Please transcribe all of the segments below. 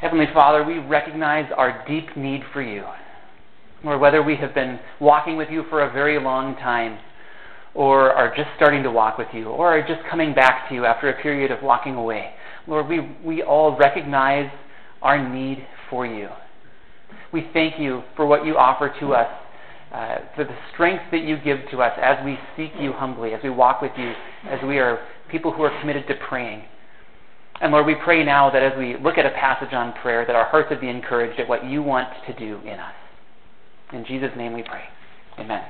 Heavenly Father, we recognize our deep need for you. Lord, whether we have been walking with you for a very long time, or are just starting to walk with you, or are just coming back to you after a period of walking away, Lord, we, we all recognize our need for you. We thank you for what you offer to us, uh, for the strength that you give to us as we seek you humbly, as we walk with you, as we are people who are committed to praying. And Lord, we pray now that as we look at a passage on prayer, that our hearts would be encouraged at what you want to do in us. In Jesus' name we pray. Amen.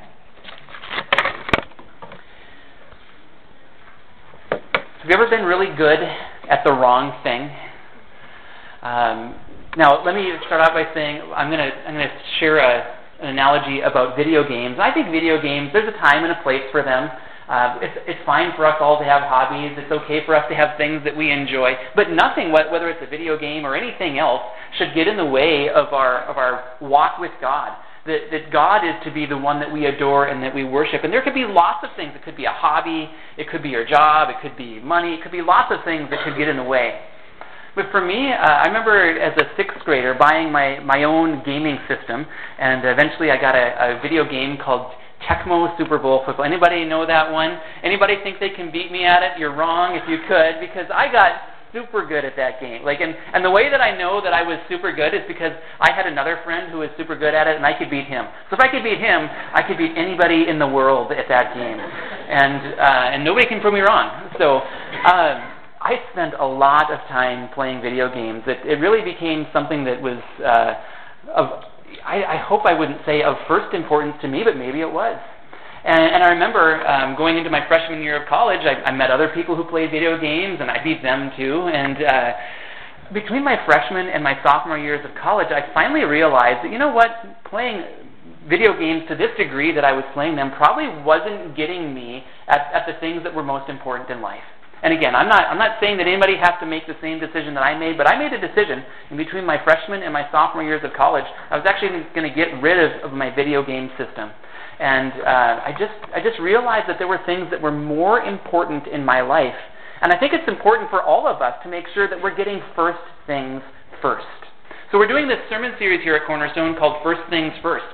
Have you ever been really good at the wrong thing? Um, now, let me start out by saying I'm going to I'm going to share a, an analogy about video games. I think video games there's a time and a place for them. Uh, it's, it's fine for us all to have hobbies. It's okay for us to have things that we enjoy. But nothing, whether it's a video game or anything else, should get in the way of our, of our walk with God. That, that God is to be the one that we adore and that we worship. And there could be lots of things. It could be a hobby, it could be your job, it could be money, it could be lots of things that could get in the way. But for me, uh, I remember as a sixth grader buying my, my own gaming system, and eventually I got a, a video game called Tecmo Super Bowl football. Anybody know that one? Anybody think they can beat me at it? You're wrong if you could, because I got super good at that game. Like, and and the way that I know that I was super good is because I had another friend who was super good at it, and I could beat him. So if I could beat him, I could beat anybody in the world at that game, and uh, and nobody can prove me wrong. So. Um, I spent a lot of time playing video games. It, it really became something that was uh, of I, I hope I wouldn't say of first importance to me, but maybe it was. And, and I remember um, going into my freshman year of college, I, I met other people who played video games, and I beat them too. And uh, between my freshman and my sophomore years of college, I finally realized that, you know what, playing video games to this degree that I was playing them probably wasn't getting me at, at the things that were most important in life. And again, I'm not, I'm not saying that anybody has to make the same decision that I made, but I made a decision in between my freshman and my sophomore years of college. I was actually going to get rid of, of my video game system. And uh, I, just, I just realized that there were things that were more important in my life. And I think it's important for all of us to make sure that we're getting first things first. So we're doing this sermon series here at Cornerstone called First Things First.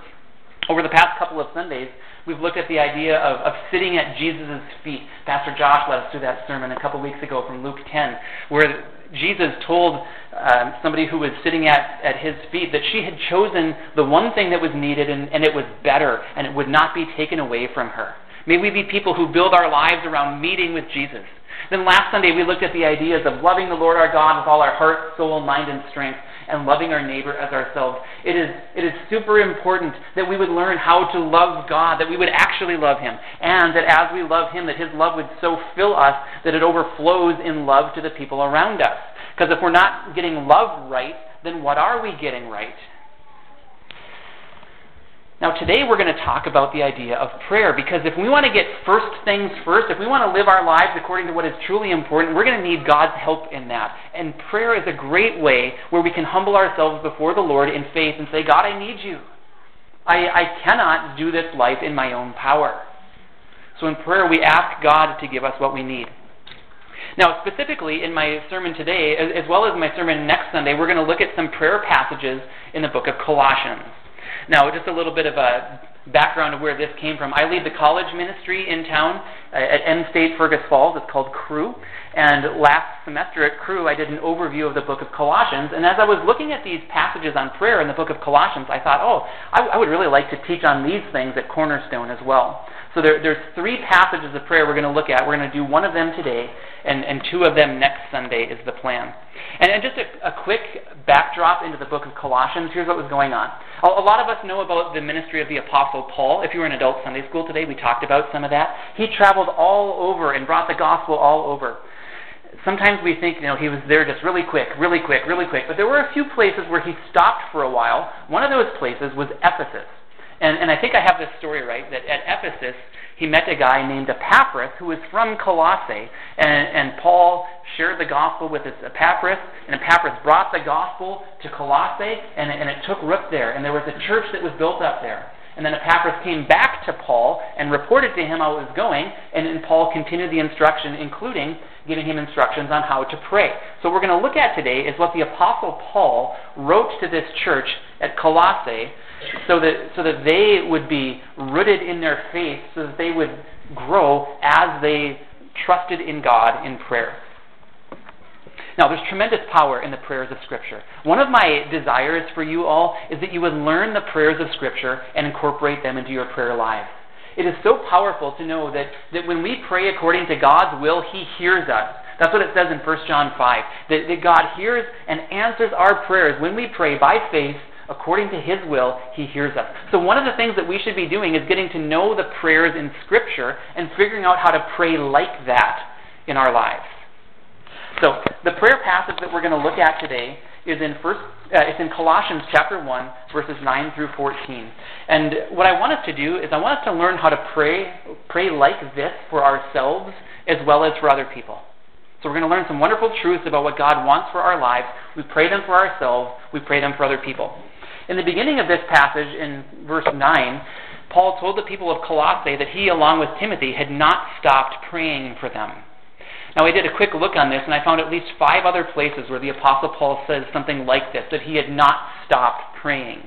Over the past couple of Sundays, We've looked at the idea of, of sitting at Jesus' feet. Pastor Josh led us through that sermon a couple weeks ago from Luke 10, where Jesus told um, somebody who was sitting at, at his feet that she had chosen the one thing that was needed and, and it was better and it would not be taken away from her. May we be people who build our lives around meeting with Jesus. Then last Sunday we looked at the ideas of loving the Lord our God with all our heart, soul, mind, and strength, and loving our neighbor as ourselves. It is, it is super important that we would learn how to love God, that we would actually love Him, and that as we love Him, that His love would so fill us that it overflows in love to the people around us. Because if we're not getting love right, then what are we getting right? Now, today we're going to talk about the idea of prayer because if we want to get first things first, if we want to live our lives according to what is truly important, we're going to need God's help in that. And prayer is a great way where we can humble ourselves before the Lord in faith and say, God, I need you. I, I cannot do this life in my own power. So in prayer, we ask God to give us what we need. Now, specifically in my sermon today, as well as my sermon next Sunday, we're going to look at some prayer passages in the book of Colossians. Now, just a little bit of a background of where this came from. I lead the college ministry in town uh, at M State Fergus Falls. It's called Cru. And last semester at Cru, I did an overview of the book of Colossians. And as I was looking at these passages on prayer in the book of Colossians, I thought, oh, I, I would really like to teach on these things at Cornerstone as well. So there, there's three passages of prayer we're going to look at. We're going to do one of them today, and, and two of them next Sunday is the plan. And, and just a, a quick backdrop into the book of Colossians. Here's what was going on. A, a lot of us know about the ministry of the Apostle Paul. If you were in adult Sunday school today, we talked about some of that. He traveled all over and brought the gospel all over sometimes we think, you know, he was there just really quick, really quick, really quick. But there were a few places where he stopped for a while. One of those places was Ephesus. And, and I think I have this story right that at Ephesus, he met a guy named Epaphras who was from Colossae. And, and Paul shared the gospel with this Epaphras, and Epaphras brought the gospel to Colossae, and, and it took root there. And there was a church that was built up there. And then Epaphras came back to Paul and reported to him how it was going, and then Paul continued the instruction, including giving him instructions on how to pray. So, what we're going to look at today is what the Apostle Paul wrote to this church at Colossae so that, so that they would be rooted in their faith, so that they would grow as they trusted in God in prayer. Now, there's tremendous power in the prayers of Scripture. One of my desires for you all is that you would learn the prayers of Scripture and incorporate them into your prayer lives. It is so powerful to know that, that when we pray according to God's will, He hears us. That's what it says in 1 John 5. That, that God hears and answers our prayers when we pray by faith according to His will, He hears us. So, one of the things that we should be doing is getting to know the prayers in Scripture and figuring out how to pray like that in our lives. So, the prayer passage that we're going to look at today is in first uh, it's in Colossians chapter 1 verses 9 through 14. And what I want us to do is I want us to learn how to pray pray like this for ourselves as well as for other people. So we're going to learn some wonderful truths about what God wants for our lives. We pray them for ourselves, we pray them for other people. In the beginning of this passage in verse 9, Paul told the people of Colossae that he along with Timothy had not stopped praying for them. Now, I did a quick look on this, and I found at least five other places where the Apostle Paul says something like this that he had not stopped praying.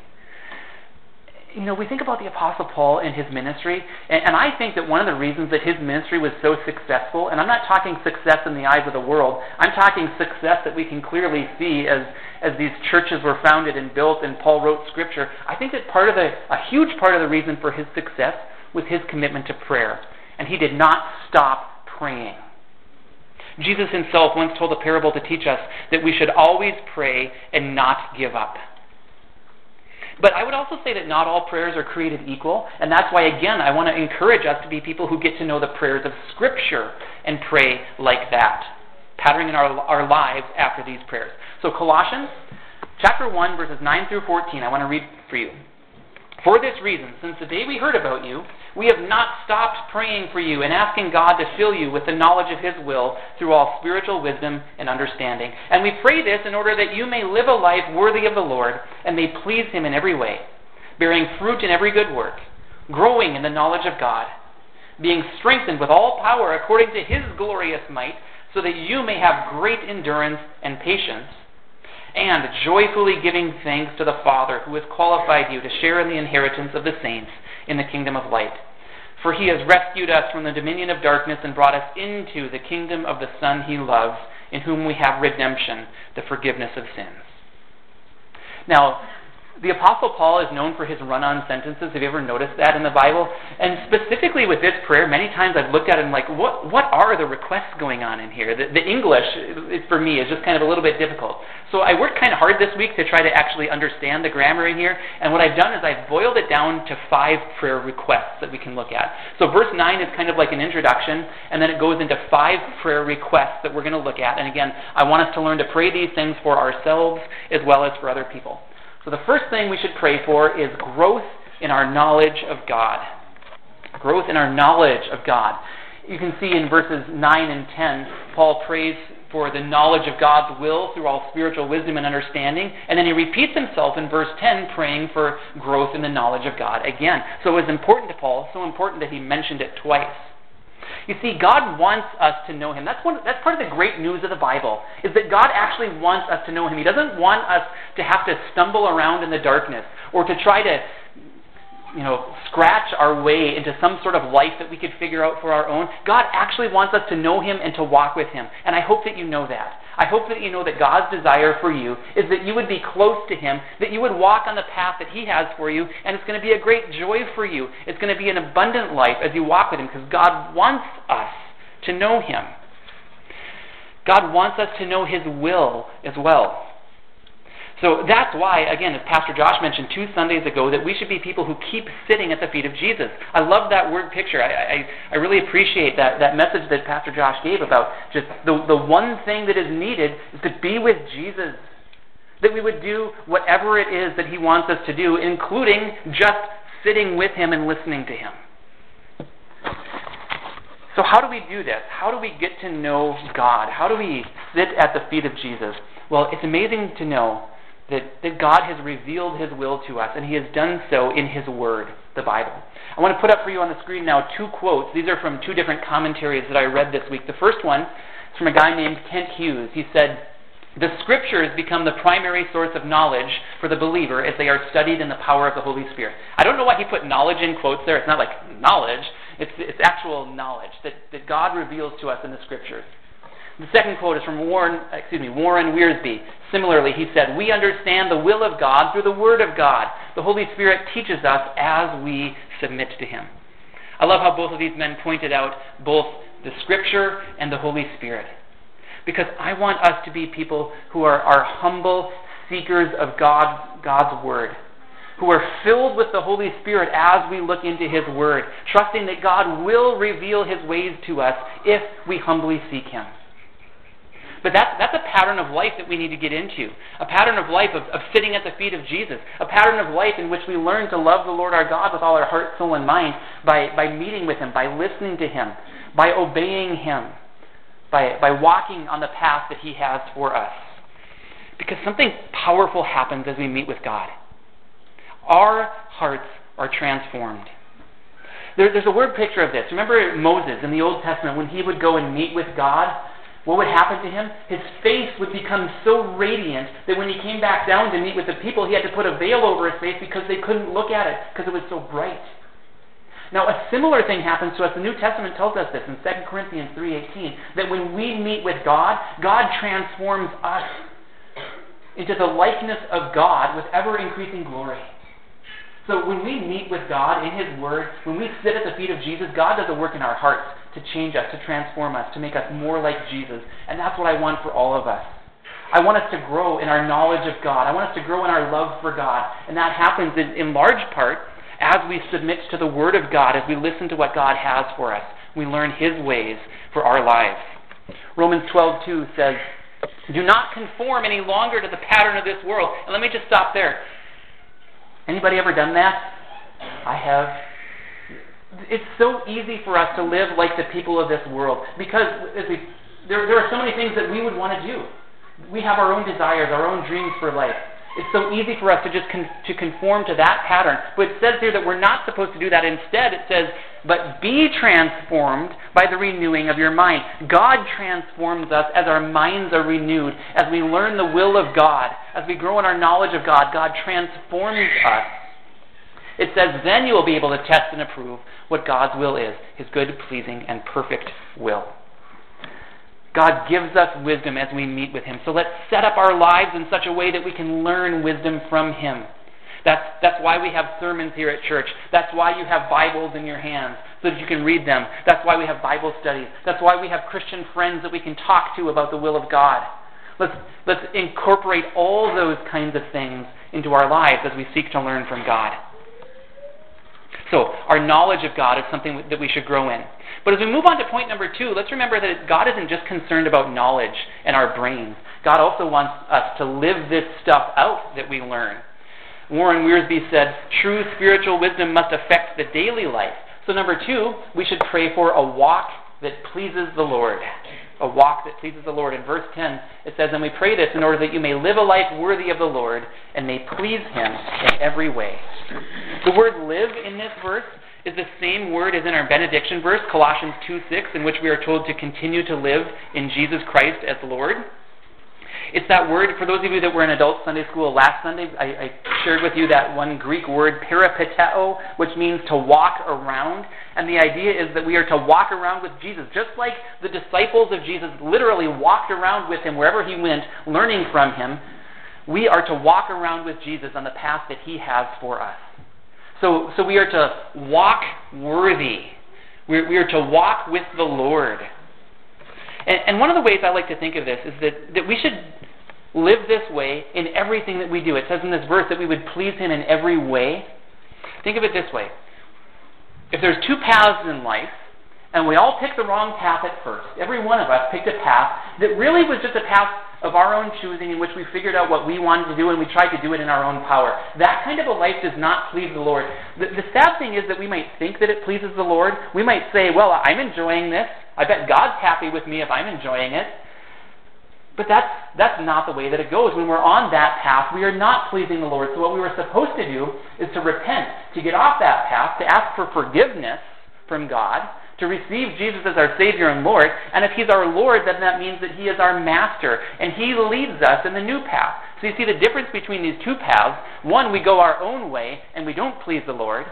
You know, we think about the Apostle Paul and his ministry, and, and I think that one of the reasons that his ministry was so successful, and I'm not talking success in the eyes of the world, I'm talking success that we can clearly see as, as these churches were founded and built and Paul wrote Scripture. I think that part of the, a huge part of the reason for his success was his commitment to prayer. And he did not stop praying. Jesus himself once told a parable to teach us that we should always pray and not give up. But I would also say that not all prayers are created equal, and that's why, again, I want to encourage us to be people who get to know the prayers of Scripture and pray like that, patterning in our, our lives after these prayers. So, Colossians chapter 1, verses 9 through 14, I want to read for you. For this reason, since the day we heard about you, we have not stopped praying for you and asking God to fill you with the knowledge of His will through all spiritual wisdom and understanding. And we pray this in order that you may live a life worthy of the Lord and may please Him in every way, bearing fruit in every good work, growing in the knowledge of God, being strengthened with all power according to His glorious might, so that you may have great endurance and patience and joyfully giving thanks to the Father who has qualified you to share in the inheritance of the saints in the kingdom of light. For he has rescued us from the dominion of darkness and brought us into the kingdom of the Son he loves, in whom we have redemption, the forgiveness of sins. Now, the Apostle Paul is known for his run on sentences. Have you ever noticed that in the Bible? And specifically with this prayer, many times I've looked at it and like, what, what are the requests going on in here? The, the English, for me, is just kind of a little bit difficult. So I worked kind of hard this week to try to actually understand the grammar in here. And what I've done is I've boiled it down to five prayer requests that we can look at. So verse 9 is kind of like an introduction, and then it goes into five prayer requests that we're going to look at. And again, I want us to learn to pray these things for ourselves as well as for other people. So the first thing we should pray for is growth in our knowledge of God. Growth in our knowledge of God. You can see in verses 9 and 10, Paul prays for the knowledge of God's will through all spiritual wisdom and understanding. And then he repeats himself in verse 10, praying for growth in the knowledge of God again. So it was important to Paul, so important that he mentioned it twice. You see, God wants us to know Him. That's, one, that's part of the great news of the Bible, is that God actually wants us to know Him. He doesn't want us to have to stumble around in the darkness or to try to you know, scratch our way into some sort of life that we could figure out for our own. God actually wants us to know Him and to walk with Him. And I hope that you know that. I hope that you know that God's desire for you is that you would be close to Him, that you would walk on the path that He has for you, and it's going to be a great joy for you. It's going to be an abundant life as you walk with Him because God wants us to know Him. God wants us to know His will as well. So that's why, again, as Pastor Josh mentioned two Sundays ago, that we should be people who keep sitting at the feet of Jesus. I love that word picture. I, I, I really appreciate that, that message that Pastor Josh gave about just the, the one thing that is needed is to be with Jesus. That we would do whatever it is that He wants us to do, including just sitting with Him and listening to Him. So, how do we do this? How do we get to know God? How do we sit at the feet of Jesus? Well, it's amazing to know that, that God has revealed His will to us, and He has done so in His Word, the Bible. I want to put up for you on the screen now two quotes. These are from two different commentaries that I read this week. The first one is from a guy named Kent Hughes. He said, The Scriptures become the primary source of knowledge for the believer as they are studied in the power of the Holy Spirit. I don't know why he put knowledge in quotes there. It's not like knowledge, it's, it's actual knowledge that, that God reveals to us in the Scriptures. The second quote is from Warren, excuse me, Warren Wiersbe. Similarly, he said, "We understand the will of God through the Word of God. The Holy Spirit teaches us as we submit to Him." I love how both of these men pointed out both the Scripture and the Holy Spirit, because I want us to be people who are, are humble seekers of God, God's Word who are filled with the Holy Spirit as we look into His Word, trusting that God will reveal His ways to us if we humbly seek Him. But that's, that's a pattern of life that we need to get into. A pattern of life of, of sitting at the feet of Jesus. A pattern of life in which we learn to love the Lord our God with all our heart, soul, and mind by, by meeting with Him, by listening to Him, by obeying Him, by, by walking on the path that He has for us. Because something powerful happens as we meet with God. Our hearts are transformed. There, there's a word picture of this. Remember Moses in the Old Testament when he would go and meet with God? What would happen to him? His face would become so radiant that when he came back down to meet with the people, he had to put a veil over his face because they couldn't look at it because it was so bright. Now, a similar thing happens to us. The New Testament tells us this in 2 Corinthians 3.18, that when we meet with God, God transforms us into the likeness of God with ever-increasing glory. So when we meet with God in His Word, when we sit at the feet of Jesus, God does a work in our hearts to change us, to transform us, to make us more like Jesus. And that's what I want for all of us. I want us to grow in our knowledge of God. I want us to grow in our love for God. And that happens in, in large part as we submit to the Word of God, as we listen to what God has for us. We learn His ways for our lives. Romans 12:2 says, "Do not conform any longer to the pattern of this world." And let me just stop there. Anybody ever done that? I have it's so easy for us to live like the people of this world because we, there, there are so many things that we would want to do. We have our own desires, our own dreams for life. It's so easy for us to just con- to conform to that pattern. But it says here that we're not supposed to do that. Instead, it says, "But be transformed by the renewing of your mind." God transforms us as our minds are renewed, as we learn the will of God, as we grow in our knowledge of God. God transforms us it says, Then you will be able to test and approve what God's will is, his good, pleasing, and perfect will. God gives us wisdom as we meet with him. So let's set up our lives in such a way that we can learn wisdom from him. That's, that's why we have sermons here at church. That's why you have Bibles in your hands so that you can read them. That's why we have Bible studies. That's why we have Christian friends that we can talk to about the will of God. Let's, let's incorporate all those kinds of things into our lives as we seek to learn from God. So, our knowledge of God is something that we should grow in. But as we move on to point number two, let's remember that God isn't just concerned about knowledge and our brains. God also wants us to live this stuff out that we learn. Warren Wiersbe said, True spiritual wisdom must affect the daily life. So, number two, we should pray for a walk that pleases the Lord a walk that pleases the Lord. In verse 10, it says, And we pray this in order that you may live a life worthy of the Lord and may please Him in every way. The word live in this verse is the same word as in our benediction verse, Colossians 2 6, in which we are told to continue to live in Jesus Christ as Lord. It's that word, for those of you that were in adult Sunday school last Sunday, I, I shared with you that one Greek word, peripateo, which means to walk around. And the idea is that we are to walk around with Jesus, just like the disciples of Jesus literally walked around with him wherever he went, learning from him. We are to walk around with Jesus on the path that he has for us. So, so we are to walk worthy. We, we are to walk with the Lord. And, and one of the ways I like to think of this is that, that we should live this way in everything that we do. It says in this verse that we would please Him in every way. Think of it this way if there's two paths in life, and we all picked the wrong path at first, every one of us picked a path that really was just a path of our own choosing in which we figured out what we wanted to do and we tried to do it in our own power. That kind of a life does not please the Lord. The, the sad thing is that we might think that it pleases the Lord. We might say, well, I'm enjoying this. I bet God's happy with me if I'm enjoying it. But that's, that's not the way that it goes. When we're on that path, we are not pleasing the Lord. So, what we were supposed to do is to repent, to get off that path, to ask for forgiveness from God, to receive Jesus as our Savior and Lord. And if He's our Lord, then that means that He is our Master, and He leads us in the new path. So, you see the difference between these two paths. One, we go our own way, and we don't please the Lord.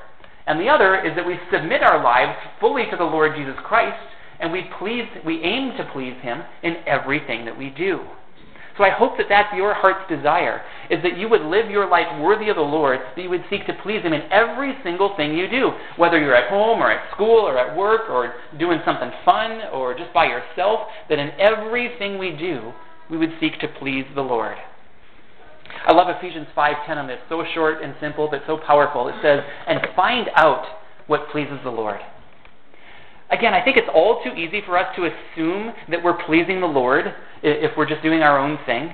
And the other is that we submit our lives fully to the Lord Jesus Christ and we please, we aim to please Him in everything that we do. So I hope that that's your heart's desire, is that you would live your life worthy of the Lord, that you would seek to please Him in every single thing you do, whether you're at home or at school or at work or doing something fun or just by yourself, that in everything we do, we would seek to please the Lord. I love Ephesians 5:10 on this, so short and simple but so powerful. It says, "And find out what pleases the Lord." Again, I think it's all too easy for us to assume that we're pleasing the Lord if we're just doing our own thing.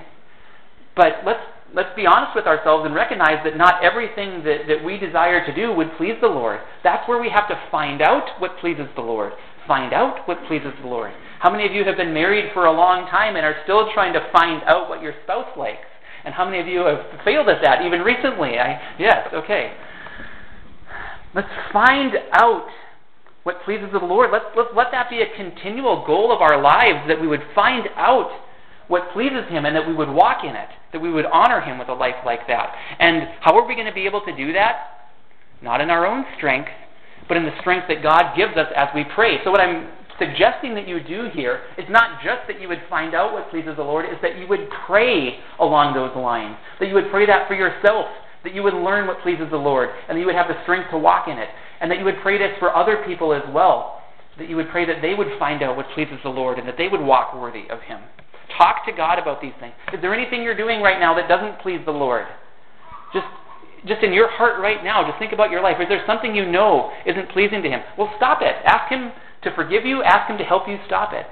But let's let's be honest with ourselves and recognize that not everything that, that we desire to do would please the Lord. That's where we have to find out what pleases the Lord. Find out what pleases the Lord. How many of you have been married for a long time and are still trying to find out what your spouse likes? And how many of you have failed at that even recently? I yes, okay. Let's find out what pleases the Lord. Let's, let's let that be a continual goal of our lives that we would find out what pleases Him and that we would walk in it, that we would honor Him with a life like that. And how are we going to be able to do that? Not in our own strength, but in the strength that God gives us as we pray. So, what I'm suggesting that you do here is not just that you would find out what pleases the Lord, is that you would pray along those lines. That you would pray that for yourself, that you would learn what pleases the Lord, and that you would have the strength to walk in it and that you would pray this for other people as well. That you would pray that they would find out what pleases the Lord and that they would walk worthy of Him. Talk to God about these things. Is there anything you're doing right now that doesn't please the Lord? Just just in your heart right now, just think about your life. Is there something you know isn't pleasing to Him? Well, stop it. Ask Him to forgive you. Ask Him to help you stop it.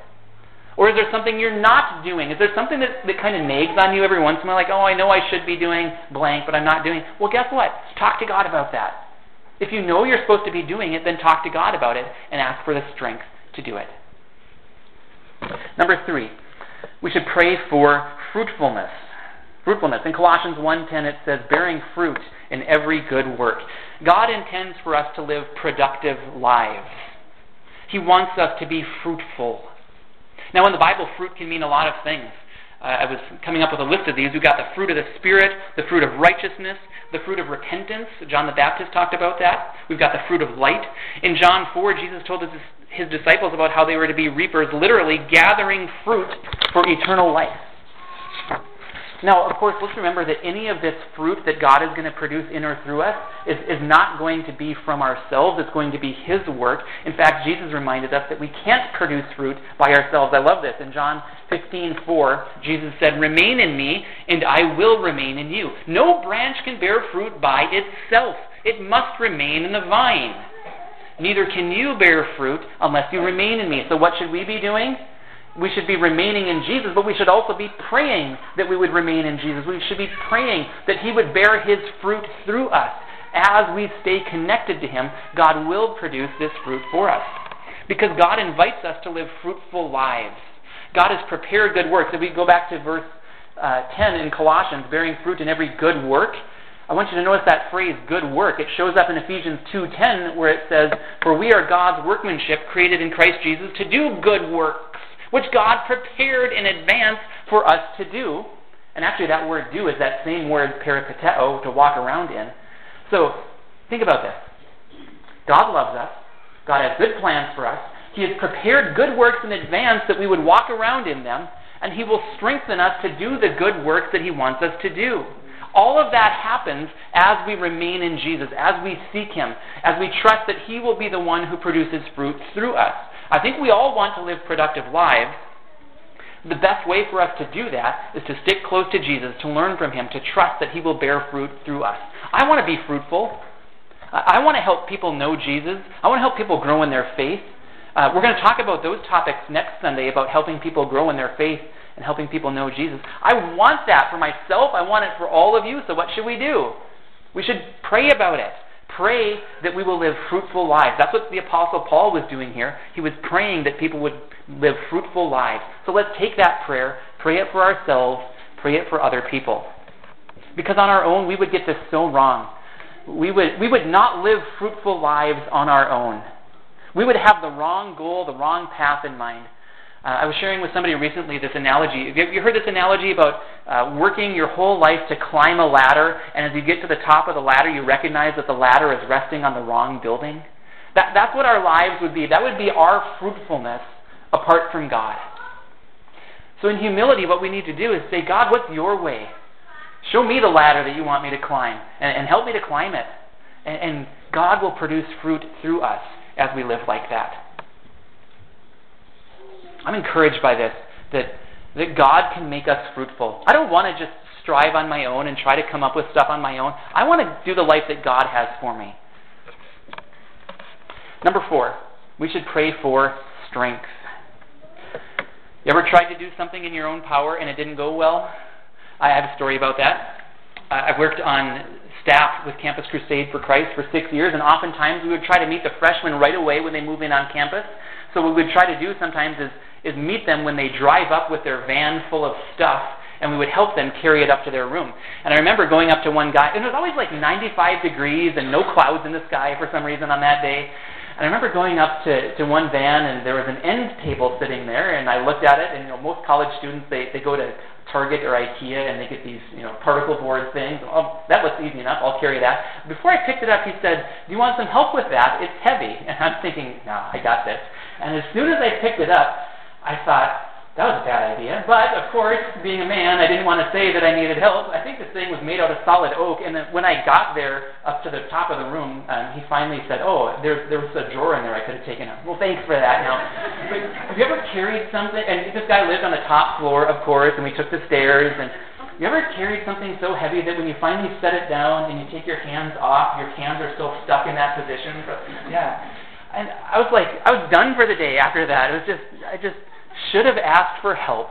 Or is there something you're not doing? Is there something that, that kind of nags on you every once in a while, like, oh, I know I should be doing blank, but I'm not doing? Well, guess what? Talk to God about that. If you know you're supposed to be doing it, then talk to God about it and ask for the strength to do it. Number three, we should pray for fruitfulness. Fruitfulness. In Colossians 1.10 it says, bearing fruit in every good work. God intends for us to live productive lives. He wants us to be fruitful. Now in the Bible, fruit can mean a lot of things. Uh, I was coming up with a list of these. We've got the fruit of the Spirit, the fruit of righteousness, the fruit of repentance. John the Baptist talked about that. We've got the fruit of light. In John 4, Jesus told his, his disciples about how they were to be reapers, literally gathering fruit for eternal life. Now, of course, let's remember that any of this fruit that God is going to produce in or through us is, is not going to be from ourselves. It's going to be His work. In fact, Jesus reminded us that we can't produce fruit by ourselves. I love this. In John 15, 4, Jesus said, Remain in me, and I will remain in you. No branch can bear fruit by itself, it must remain in the vine. Neither can you bear fruit unless you remain in me. So, what should we be doing? We should be remaining in Jesus, but we should also be praying that we would remain in Jesus. We should be praying that He would bear His fruit through us. As we stay connected to Him, God will produce this fruit for us. Because God invites us to live fruitful lives. God has prepared good works. If we go back to verse uh, 10 in Colossians, bearing fruit in every good work, I want you to notice that phrase, good work. It shows up in Ephesians 2.10 where it says, For we are God's workmanship created in Christ Jesus to do good works which God prepared in advance for us to do. And actually, that word do is that same word peripateo, to walk around in. So, think about this. God loves us. God has good plans for us. He has prepared good works in advance that we would walk around in them, and He will strengthen us to do the good works that He wants us to do. All of that happens as we remain in Jesus, as we seek Him, as we trust that He will be the one who produces fruit through us. I think we all want to live productive lives. The best way for us to do that is to stick close to Jesus, to learn from Him, to trust that He will bear fruit through us. I want to be fruitful. I want to help people know Jesus. I want to help people grow in their faith. Uh, we're going to talk about those topics next Sunday about helping people grow in their faith and helping people know Jesus. I want that for myself. I want it for all of you. So, what should we do? We should pray about it pray that we will live fruitful lives. That's what the Apostle Paul was doing here. He was praying that people would live fruitful lives. So let's take that prayer pray it for ourselves, pray it for other people. Because on our own, we would get this so wrong. We would, we would not live fruitful lives on our own. We would have the wrong goal, the wrong path in mind. Uh, I was sharing with somebody recently this analogy. Have you heard this analogy about uh, working your whole life to climb a ladder, and as you get to the top of the ladder, you recognize that the ladder is resting on the wrong building? That, that's what our lives would be. That would be our fruitfulness apart from God. So, in humility, what we need to do is say, God, what's your way? Show me the ladder that you want me to climb, and, and help me to climb it. And, and God will produce fruit through us as we live like that. I'm encouraged by this, that, that God can make us fruitful. I don't want to just strive on my own and try to come up with stuff on my own. I want to do the life that God has for me. Number four, we should pray for strength. You ever tried to do something in your own power and it didn't go well? I have a story about that. I've worked on staff with Campus Crusade for Christ for six years, and oftentimes we would try to meet the freshmen right away when they move in on campus. So what we would try to do sometimes is, is meet them when they drive up with their van full of stuff, and we would help them carry it up to their room. And I remember going up to one guy, and it was always like 95 degrees and no clouds in the sky for some reason on that day. And I remember going up to, to one van, and there was an end table sitting there, and I looked at it, and you know, most college students, they, they go to Target or IKEA and they get these, you know, particle board things. Oh, that looks easy enough. I'll carry that. Before I picked it up, he said, "Do you want some help with that? It's heavy." And I'm thinking, "No, I got this." And as soon as I picked it up, I thought, that was a bad idea. But of course, being a man, I didn't want to say that I needed help. I think this thing was made out of solid oak. And then when I got there up to the top of the room, um, he finally said, "Oh, there, there was a drawer in there I could have taken out." Well, thanks for that. Now, but have you ever carried something? And this guy lived on the top floor, of course, and we took the stairs. And you ever carried something so heavy that when you finally set it down and you take your hands off, your hands are still stuck in that position? Yeah. And I was like, I was done for the day after that. It was just, I just should have asked for help.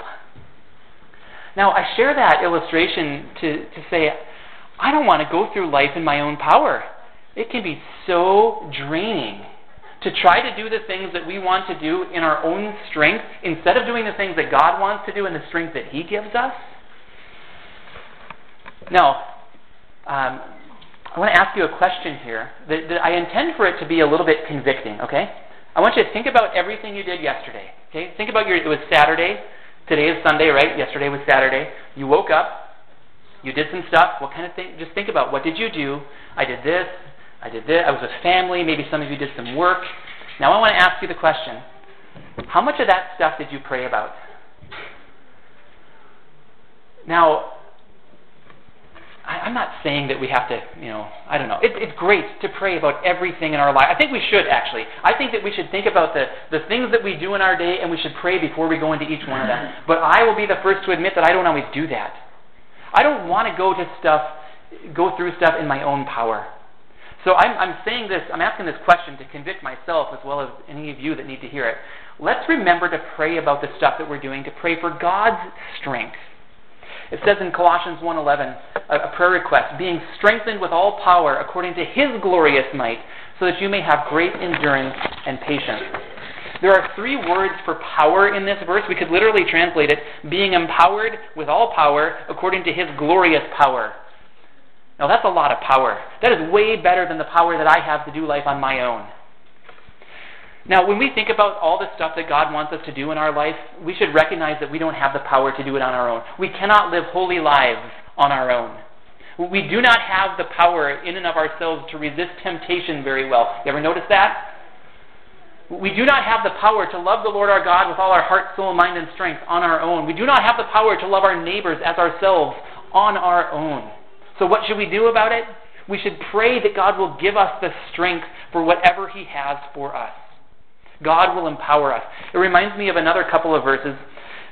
Now, I share that illustration to, to say, I don't want to go through life in my own power. It can be so draining to try to do the things that we want to do in our own strength instead of doing the things that God wants to do in the strength that He gives us. Now, um, I want to ask you a question here that, that I intend for it to be a little bit convicting, okay? I want you to think about everything you did yesterday. Okay? Think about your, it was Saturday. Today is Sunday, right? Yesterday was Saturday. You woke up. You did some stuff. What kind of thing? Just think about what did you do? I did this. I did this. I was with family. Maybe some of you did some work. Now I want to ask you the question. How much of that stuff did you pray about? Now, I, am not saying that we have to, you know, I don't know. It, it's great to pray about everything in our life. I think we should, actually. I think that we should think about the, the things that we do in our day and we should pray before we go into each one of them. But I will be the first to admit that I don't always do that. I don't want to go to stuff, go through stuff in my own power. So I'm, I'm saying this, I'm asking this question to convict myself as well as any of you that need to hear it. Let's remember to pray about the stuff that we're doing, to pray for God's strength it says in Colossians 1:11, a, a prayer request, being strengthened with all power according to his glorious might, so that you may have great endurance and patience. There are three words for power in this verse. We could literally translate it being empowered with all power according to his glorious power. Now, that's a lot of power. That is way better than the power that I have to do life on my own. Now, when we think about all the stuff that God wants us to do in our life, we should recognize that we don't have the power to do it on our own. We cannot live holy lives on our own. We do not have the power in and of ourselves to resist temptation very well. You ever notice that? We do not have the power to love the Lord our God with all our heart, soul, mind, and strength on our own. We do not have the power to love our neighbors as ourselves on our own. So, what should we do about it? We should pray that God will give us the strength for whatever He has for us. God will empower us. It reminds me of another couple of verses.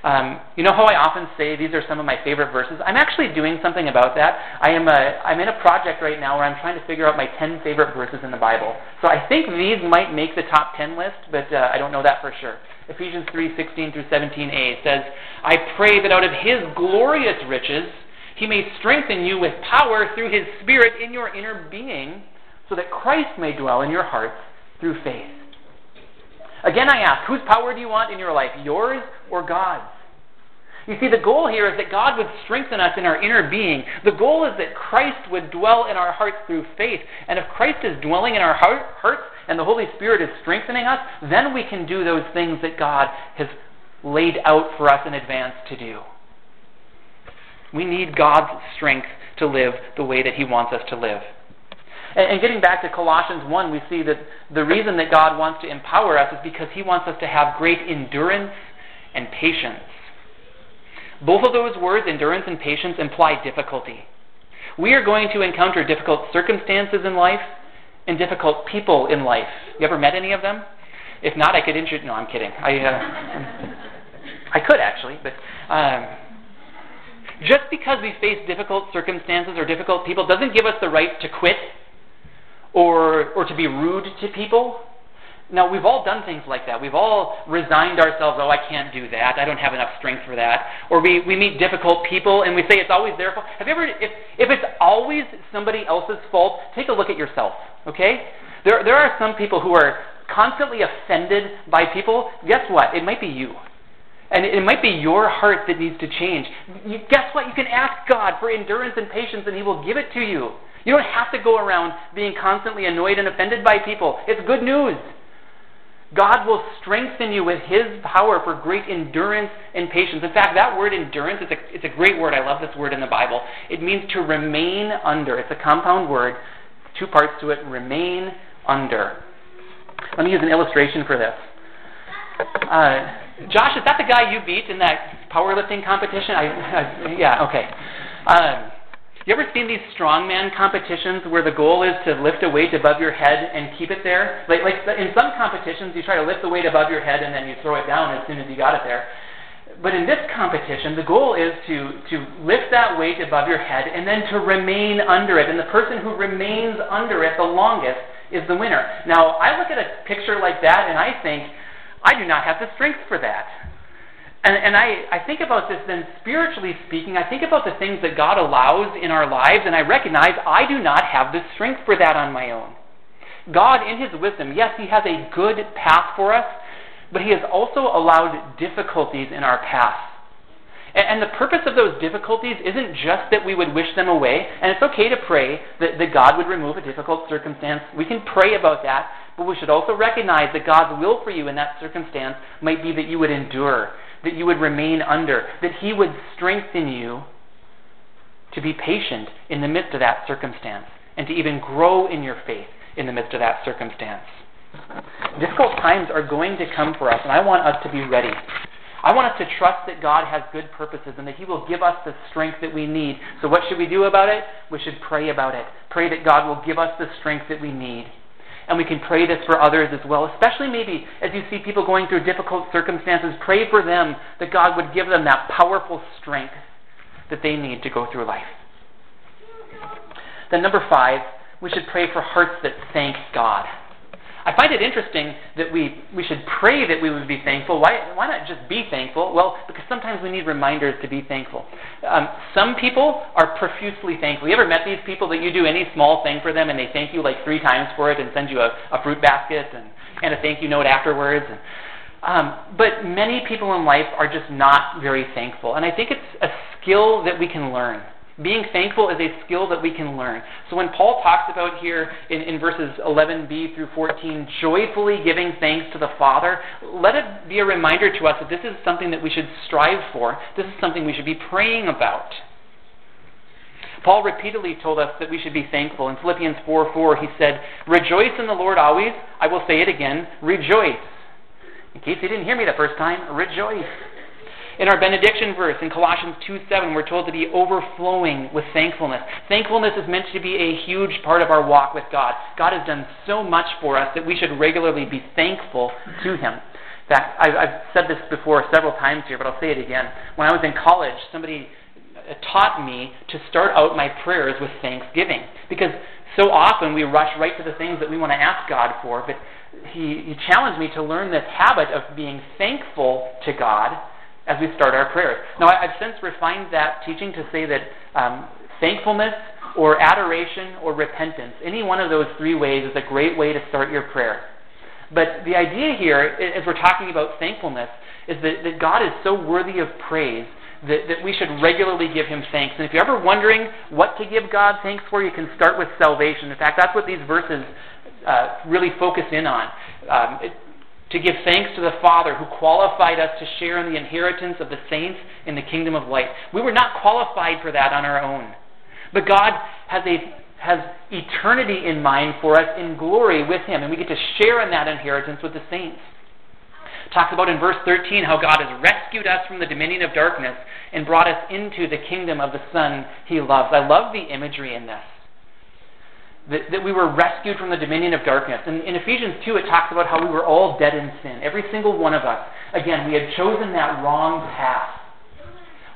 Um, you know how I often say these are some of my favorite verses? I'm actually doing something about that. I am a, I'm in a project right now where I'm trying to figure out my 10 favorite verses in the Bible. So I think these might make the top 10 list, but uh, I don't know that for sure. Ephesians 3 16 through 17a says, I pray that out of his glorious riches he may strengthen you with power through his Spirit in your inner being, so that Christ may dwell in your hearts through faith. Again, I ask, whose power do you want in your life, yours or God's? You see, the goal here is that God would strengthen us in our inner being. The goal is that Christ would dwell in our hearts through faith. And if Christ is dwelling in our heart, hearts and the Holy Spirit is strengthening us, then we can do those things that God has laid out for us in advance to do. We need God's strength to live the way that He wants us to live. And, and getting back to Colossians 1, we see that the reason that God wants to empower us is because He wants us to have great endurance and patience. Both of those words, endurance and patience, imply difficulty. We are going to encounter difficult circumstances in life and difficult people in life. You ever met any of them? If not, I could introduce. No, I'm kidding. I, uh, I could actually, but um, just because we face difficult circumstances or difficult people doesn't give us the right to quit or or to be rude to people. Now, we've all done things like that. We've all resigned ourselves, oh, I can't do that. I don't have enough strength for that. Or we, we meet difficult people and we say it's always their fault. Have you ever, if, if it's always somebody else's fault, take a look at yourself, okay? There, there are some people who are constantly offended by people. Guess what? It might be you. And it might be your heart that needs to change. You, guess what? You can ask God for endurance and patience and He will give it to you. You don't have to go around being constantly annoyed and offended by people. It's good news. God will strengthen you with His power for great endurance and patience. In fact, that word endurance, it's a, it's a great word. I love this word in the Bible. It means to remain under. It's a compound word, two parts to it remain under. Let me use an illustration for this. Uh, Josh, is that the guy you beat in that powerlifting competition? I, I yeah, okay. Um, you ever seen these strongman competitions where the goal is to lift a weight above your head and keep it there? Like, like in some competitions, you try to lift the weight above your head and then you throw it down as soon as you got it there. But in this competition, the goal is to, to lift that weight above your head and then to remain under it. And the person who remains under it the longest is the winner. Now, I look at a picture like that and I think, I do not have the strength for that. And, and I, I think about this then spiritually speaking, I think about the things that God allows in our lives, and I recognize I do not have the strength for that on my own. God, in His wisdom, yes, He has a good path for us, but He has also allowed difficulties in our path. And, and the purpose of those difficulties isn't just that we would wish them away, and it's okay to pray that, that God would remove a difficult circumstance. We can pray about that, but we should also recognize that God's will for you in that circumstance might be that you would endure that you would remain under, that He would strengthen you to be patient in the midst of that circumstance, and to even grow in your faith in the midst of that circumstance. Difficult times are going to come for us, and I want us to be ready. I want us to trust that God has good purposes and that He will give us the strength that we need. So, what should we do about it? We should pray about it. Pray that God will give us the strength that we need. And we can pray this for others as well, especially maybe as you see people going through difficult circumstances. Pray for them that God would give them that powerful strength that they need to go through life. Then, number five, we should pray for hearts that thank God. I find it interesting that we, we should pray that we would be thankful. Why, why not just be thankful? Well, because sometimes we need reminders to be thankful. Um, some people are profusely thankful. You ever met these people that you do any small thing for them and they thank you like three times for it and send you a, a fruit basket and, and a thank you note afterwards? And, um, but many people in life are just not very thankful. And I think it's a skill that we can learn. Being thankful is a skill that we can learn. So when Paul talks about here in, in verses 11b through 14, joyfully giving thanks to the Father, let it be a reminder to us that this is something that we should strive for. This is something we should be praying about. Paul repeatedly told us that we should be thankful. In Philippians 4 4, he said, Rejoice in the Lord always. I will say it again, rejoice. In case you didn't hear me the first time, rejoice. In our benediction verse in Colossians 2 7, we're told to be overflowing with thankfulness. Thankfulness is meant to be a huge part of our walk with God. God has done so much for us that we should regularly be thankful to Him. That I've said this before several times here, but I'll say it again. When I was in college, somebody uh, taught me to start out my prayers with thanksgiving. Because so often we rush right to the things that we want to ask God for, but he, he challenged me to learn this habit of being thankful to God as we start our prayers. Now, I've since refined that teaching to say that um, thankfulness or adoration or repentance, any one of those three ways is a great way to start your prayer. But the idea here, as we're talking about thankfulness, is that, that God is so worthy of praise that, that we should regularly give Him thanks. And if you're ever wondering what to give God thanks for, you can start with salvation. In fact, that's what these verses uh, really focus in on. Um, it, to give thanks to the Father who qualified us to share in the inheritance of the saints in the kingdom of light. We were not qualified for that on our own. But God has a has eternity in mind for us in glory with Him, and we get to share in that inheritance with the saints. Talks about in verse 13 how God has rescued us from the dominion of darkness and brought us into the kingdom of the Son He loves. I love the imagery in this. That, that we were rescued from the dominion of darkness. And in Ephesians 2, it talks about how we were all dead in sin. Every single one of us. Again, we had chosen that wrong path.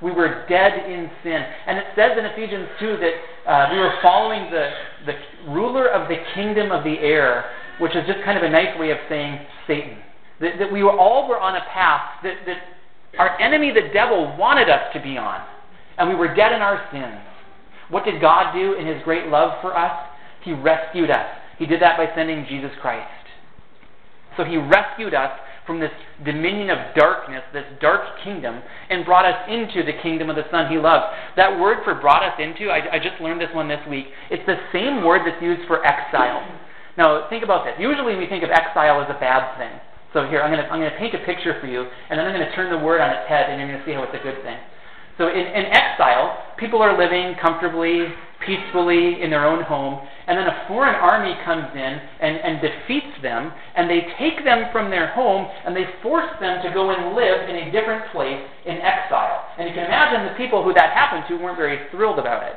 We were dead in sin. And it says in Ephesians 2 that uh, we were following the, the ruler of the kingdom of the air, which is just kind of a nice way of saying Satan. That, that we were, all were on a path that, that our enemy, the devil, wanted us to be on. And we were dead in our sins. What did God do in his great love for us? He rescued us. He did that by sending Jesus Christ. So he rescued us from this dominion of darkness, this dark kingdom, and brought us into the kingdom of the Son he loves. That word for brought us into, I, I just learned this one this week. It's the same word that's used for exile. Now, think about this. Usually we think of exile as a bad thing. So here, I'm going I'm going to paint a picture for you, and then I'm going to turn the word on its head, and you're going to see how it's a good thing. So in, in exile, people are living comfortably, peacefully in their own home, and then a foreign army comes in and, and defeats them, and they take them from their home, and they force them to go and live in a different place in exile. And you can imagine the people who that happened to weren't very thrilled about it.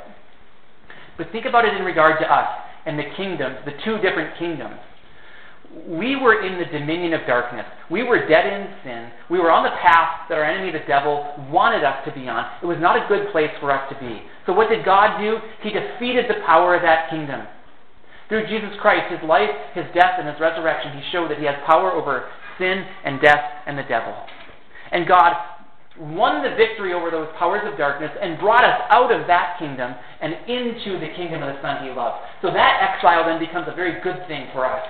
But think about it in regard to us and the kingdoms, the two different kingdoms we were in the dominion of darkness. We were dead in sin. We were on the path that our enemy, the devil, wanted us to be on. It was not a good place for us to be. So, what did God do? He defeated the power of that kingdom. Through Jesus Christ, his life, his death, and his resurrection, he showed that he has power over sin and death and the devil. And God won the victory over those powers of darkness and brought us out of that kingdom and into the kingdom of the Son he loved. So that exile then becomes a very good thing for us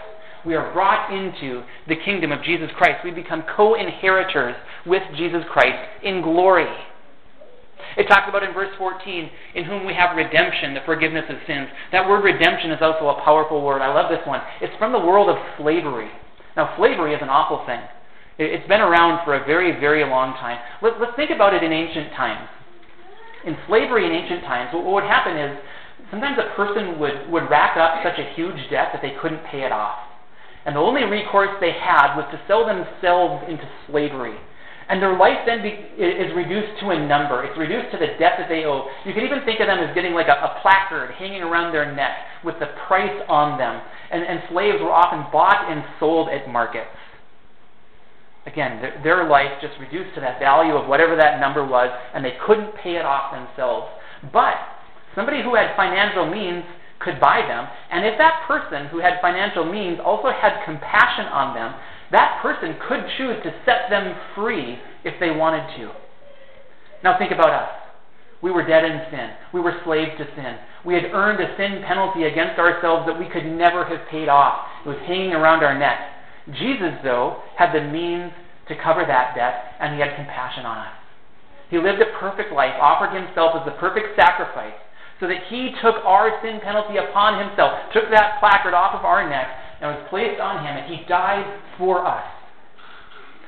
we are brought into the kingdom of Jesus Christ. We become co inheritors with Jesus Christ in glory. It talks about in verse 14, in whom we have redemption, the forgiveness of sins. That word redemption is also a powerful word. I love this one. It's from the world of slavery. Now, slavery is an awful thing. It's been around for a very, very long time. Let, us think about it in ancient times. In slavery in ancient times, what would happen is sometimes a person would, would rack up such a huge debt that they couldn't pay it off. And the only recourse they had was to sell themselves into slavery. And their life then be, is reduced to a number. It's reduced to the debt that they owe. You could even think of them as getting like a, a placard hanging around their neck with the price on them. And, and slaves were often bought and sold at markets. Again, their, their life just reduced to that value of whatever that number was, and they couldn't pay it off themselves. But somebody who had financial means could buy them. And if that person who had financial means also had compassion on them, that person could choose to set them free if they wanted to. Now think about us. We were dead in sin. We were slaves to sin. We had earned a sin penalty against ourselves that we could never have paid off. It was hanging around our neck. Jesus, though, had the means to cover that debt, and he had compassion on us. He lived a perfect life, offered himself as the perfect sacrifice, so that he took our sin penalty upon himself, took that placard off of our neck, and it was placed on him, and he died for us.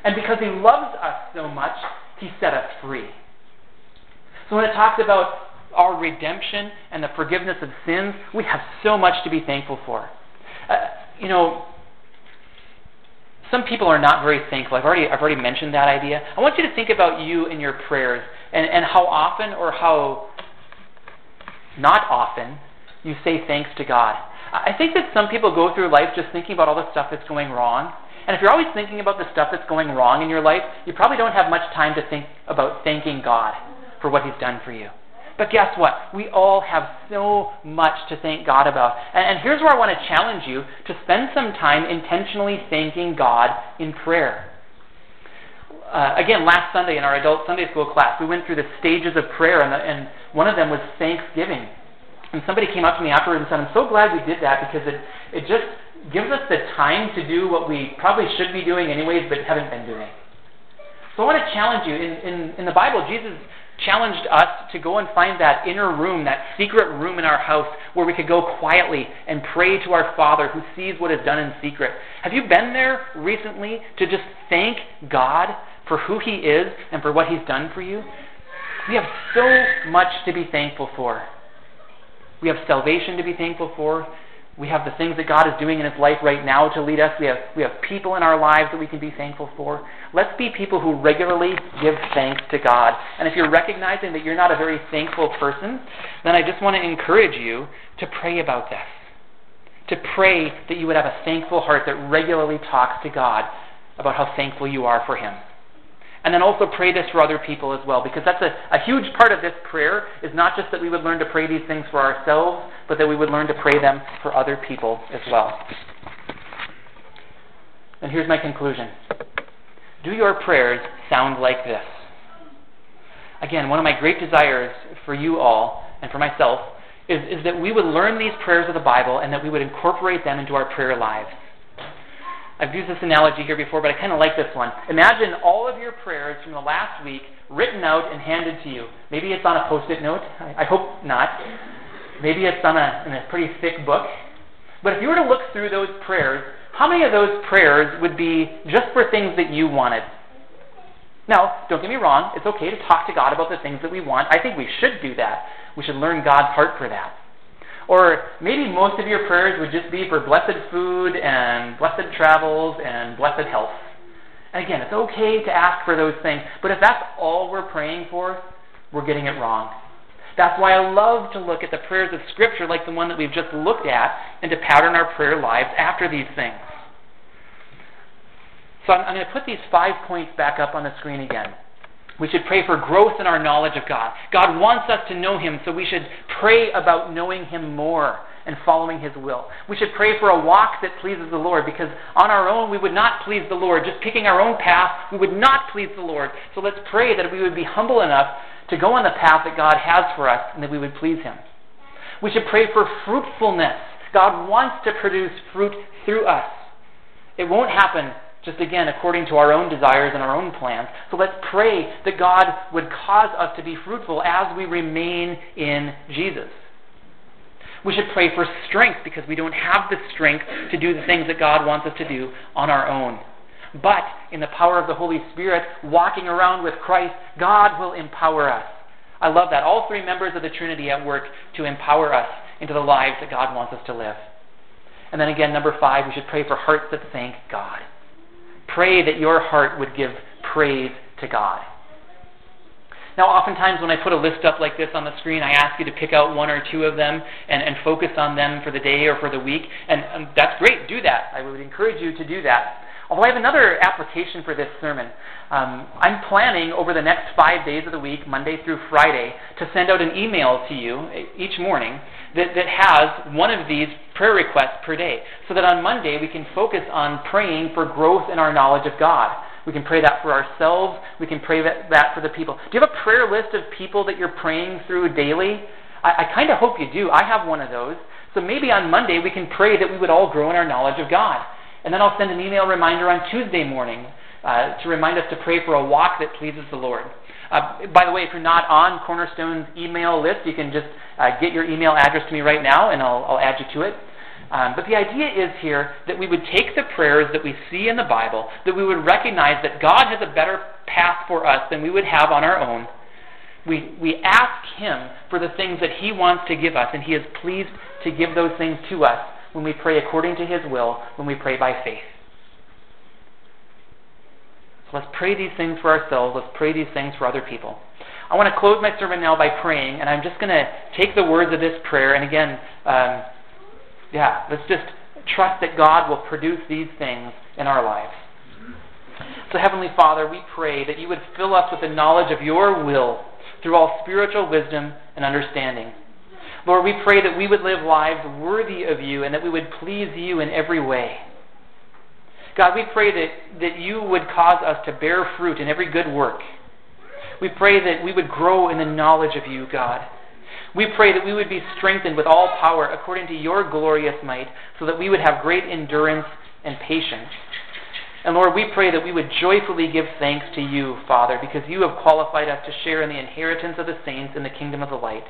And because he loves us so much, he set us free. So when it talks about our redemption and the forgiveness of sins, we have so much to be thankful for. Uh, you know, some people are not very thankful. I've already, I've already mentioned that idea. I want you to think about you and your prayers and, and how often or how not often, you say thanks to God. I think that some people go through life just thinking about all the stuff that's going wrong. And if you're always thinking about the stuff that's going wrong in your life, you probably don't have much time to think about thanking God for what He's done for you. But guess what? We all have so much to thank God about. And, here's where I want to challenge you to spend some time intentionally thanking God in prayer. Uh, again, last Sunday in our adult Sunday school class, we went through the stages of prayer, and, the, and one of them was thanksgiving. And somebody came up to me afterwards and said, I'm so glad we did that because it, it just gives us the time to do what we probably should be doing anyways, but haven't been doing. So I want to challenge you. In, in, in the Bible, Jesus challenged us to go and find that inner room, that secret room in our house where we could go quietly and pray to our Father who sees what is done in secret. Have you been there recently to just thank God for who He is and for what He's done for you? We have so much to be thankful for. We have salvation to be thankful for. We have the things that God is doing in His life right now to lead us. We have, we have people in our lives that we can be thankful for. Let's be people who regularly give thanks to God. And if you're recognizing that you're not a very thankful person, then I just want to encourage you to pray about this. To pray that you would have a thankful heart that regularly talks to God about how thankful you are for Him. And then also pray this for other people as well, because that's a, a huge part of this prayer is not just that we would learn to pray these things for ourselves, but that we would learn to pray them for other people as well. And here's my conclusion. Do your prayers sound like this? Again, one of my great desires for you all and for myself is, is that we would learn these prayers of the Bible and that we would incorporate them into our prayer lives. I've used this analogy here before, but I kind of like this one. Imagine all of your prayers from the last week written out and handed to you. Maybe it's on a post it note. I hope not. Maybe it's on a, in a pretty thick book. But if you were to look through those prayers, how many of those prayers would be just for things that you wanted? Now, don't get me wrong, it's okay to talk to God about the things that we want. I think we should do that. We should learn God's heart for that. Or maybe most of your prayers would just be for blessed food and blessed travels and blessed health. And again, it's okay to ask for those things, but if that's all we're praying for, we're getting it wrong. That's why I love to look at the prayers of Scripture like the one that we've just looked at and to pattern our prayer lives after these things. So I'm, I'm going to put these five points back up on the screen again. We should pray for growth in our knowledge of God. God wants us to know Him, so we should pray about knowing Him more and following His will. We should pray for a walk that pleases the Lord because on our own we would not please the Lord. Just picking our own path, we would not please the Lord. So let's pray that we would be humble enough to go on the path that God has for us and that we would please Him. We should pray for fruitfulness. God wants to produce fruit through us. It won't happen just again according to our own desires and our own plans. So let's pray that God would cause us to be fruitful as we remain in Jesus. We should pray for strength because we don't have the strength to do the things that God wants us to do on our own. But in the power of the Holy Spirit, walking around with Christ, God will empower us. I love that. All three members of the Trinity at work to empower us into the lives that God wants us to live. And then again, number five, we should pray for hearts that thank God. Pray that your heart would give praise to God. Now, oftentimes when I put a list up like this on the screen, I ask you to pick out one or two of them and, and focus on them for the day or for the week. And, and that's great, do that. I would encourage you to do that. Although I have another application for this sermon. Um, I'm planning over the next five days of the week, Monday through Friday, to send out an email to you each morning that, that has one of these prayer requests per day. So that on Monday we can focus on praying for growth in our knowledge of God. We can pray that for ourselves. We can pray that, that for the people. Do you have a prayer list of people that you're praying through daily? I, I kind of hope you do. I have one of those. So maybe on Monday we can pray that we would all grow in our knowledge of God. And then I'll send an email reminder on Tuesday morning uh, to remind us to pray for a walk that pleases the Lord. Uh, by the way, if you're not on Cornerstone's email list, you can just uh, get your email address to me right now, and I'll, I'll add you to it. Um, but the idea is here that we would take the prayers that we see in the Bible, that we would recognize that God has a better path for us than we would have on our own. We, we ask Him for the things that He wants to give us, and He is pleased to give those things to us when we pray according to His will, when we pray by faith. So let's pray these things for ourselves. Let's pray these things for other people. I want to close my sermon now by praying, and I'm just going to take the words of this prayer, and again, um, yeah, let's just trust that God will produce these things in our lives. So, Heavenly Father, we pray that you would fill us with the knowledge of your will through all spiritual wisdom and understanding. Lord, we pray that we would live lives worthy of you and that we would please you in every way. God, we pray that, that you would cause us to bear fruit in every good work. We pray that we would grow in the knowledge of you, God. We pray that we would be strengthened with all power according to your glorious might, so that we would have great endurance and patience. And Lord, we pray that we would joyfully give thanks to you, Father, because you have qualified us to share in the inheritance of the saints in the kingdom of the light.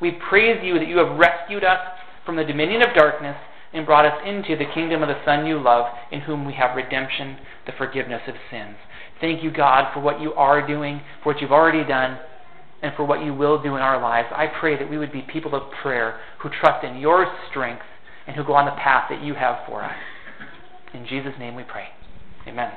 We praise you that you have rescued us from the dominion of darkness and brought us into the kingdom of the Son you love, in whom we have redemption, the forgiveness of sins. Thank you, God, for what you are doing, for what you've already done, and for what you will do in our lives. I pray that we would be people of prayer who trust in your strength and who go on the path that you have for us. In Jesus' name we pray. Amen.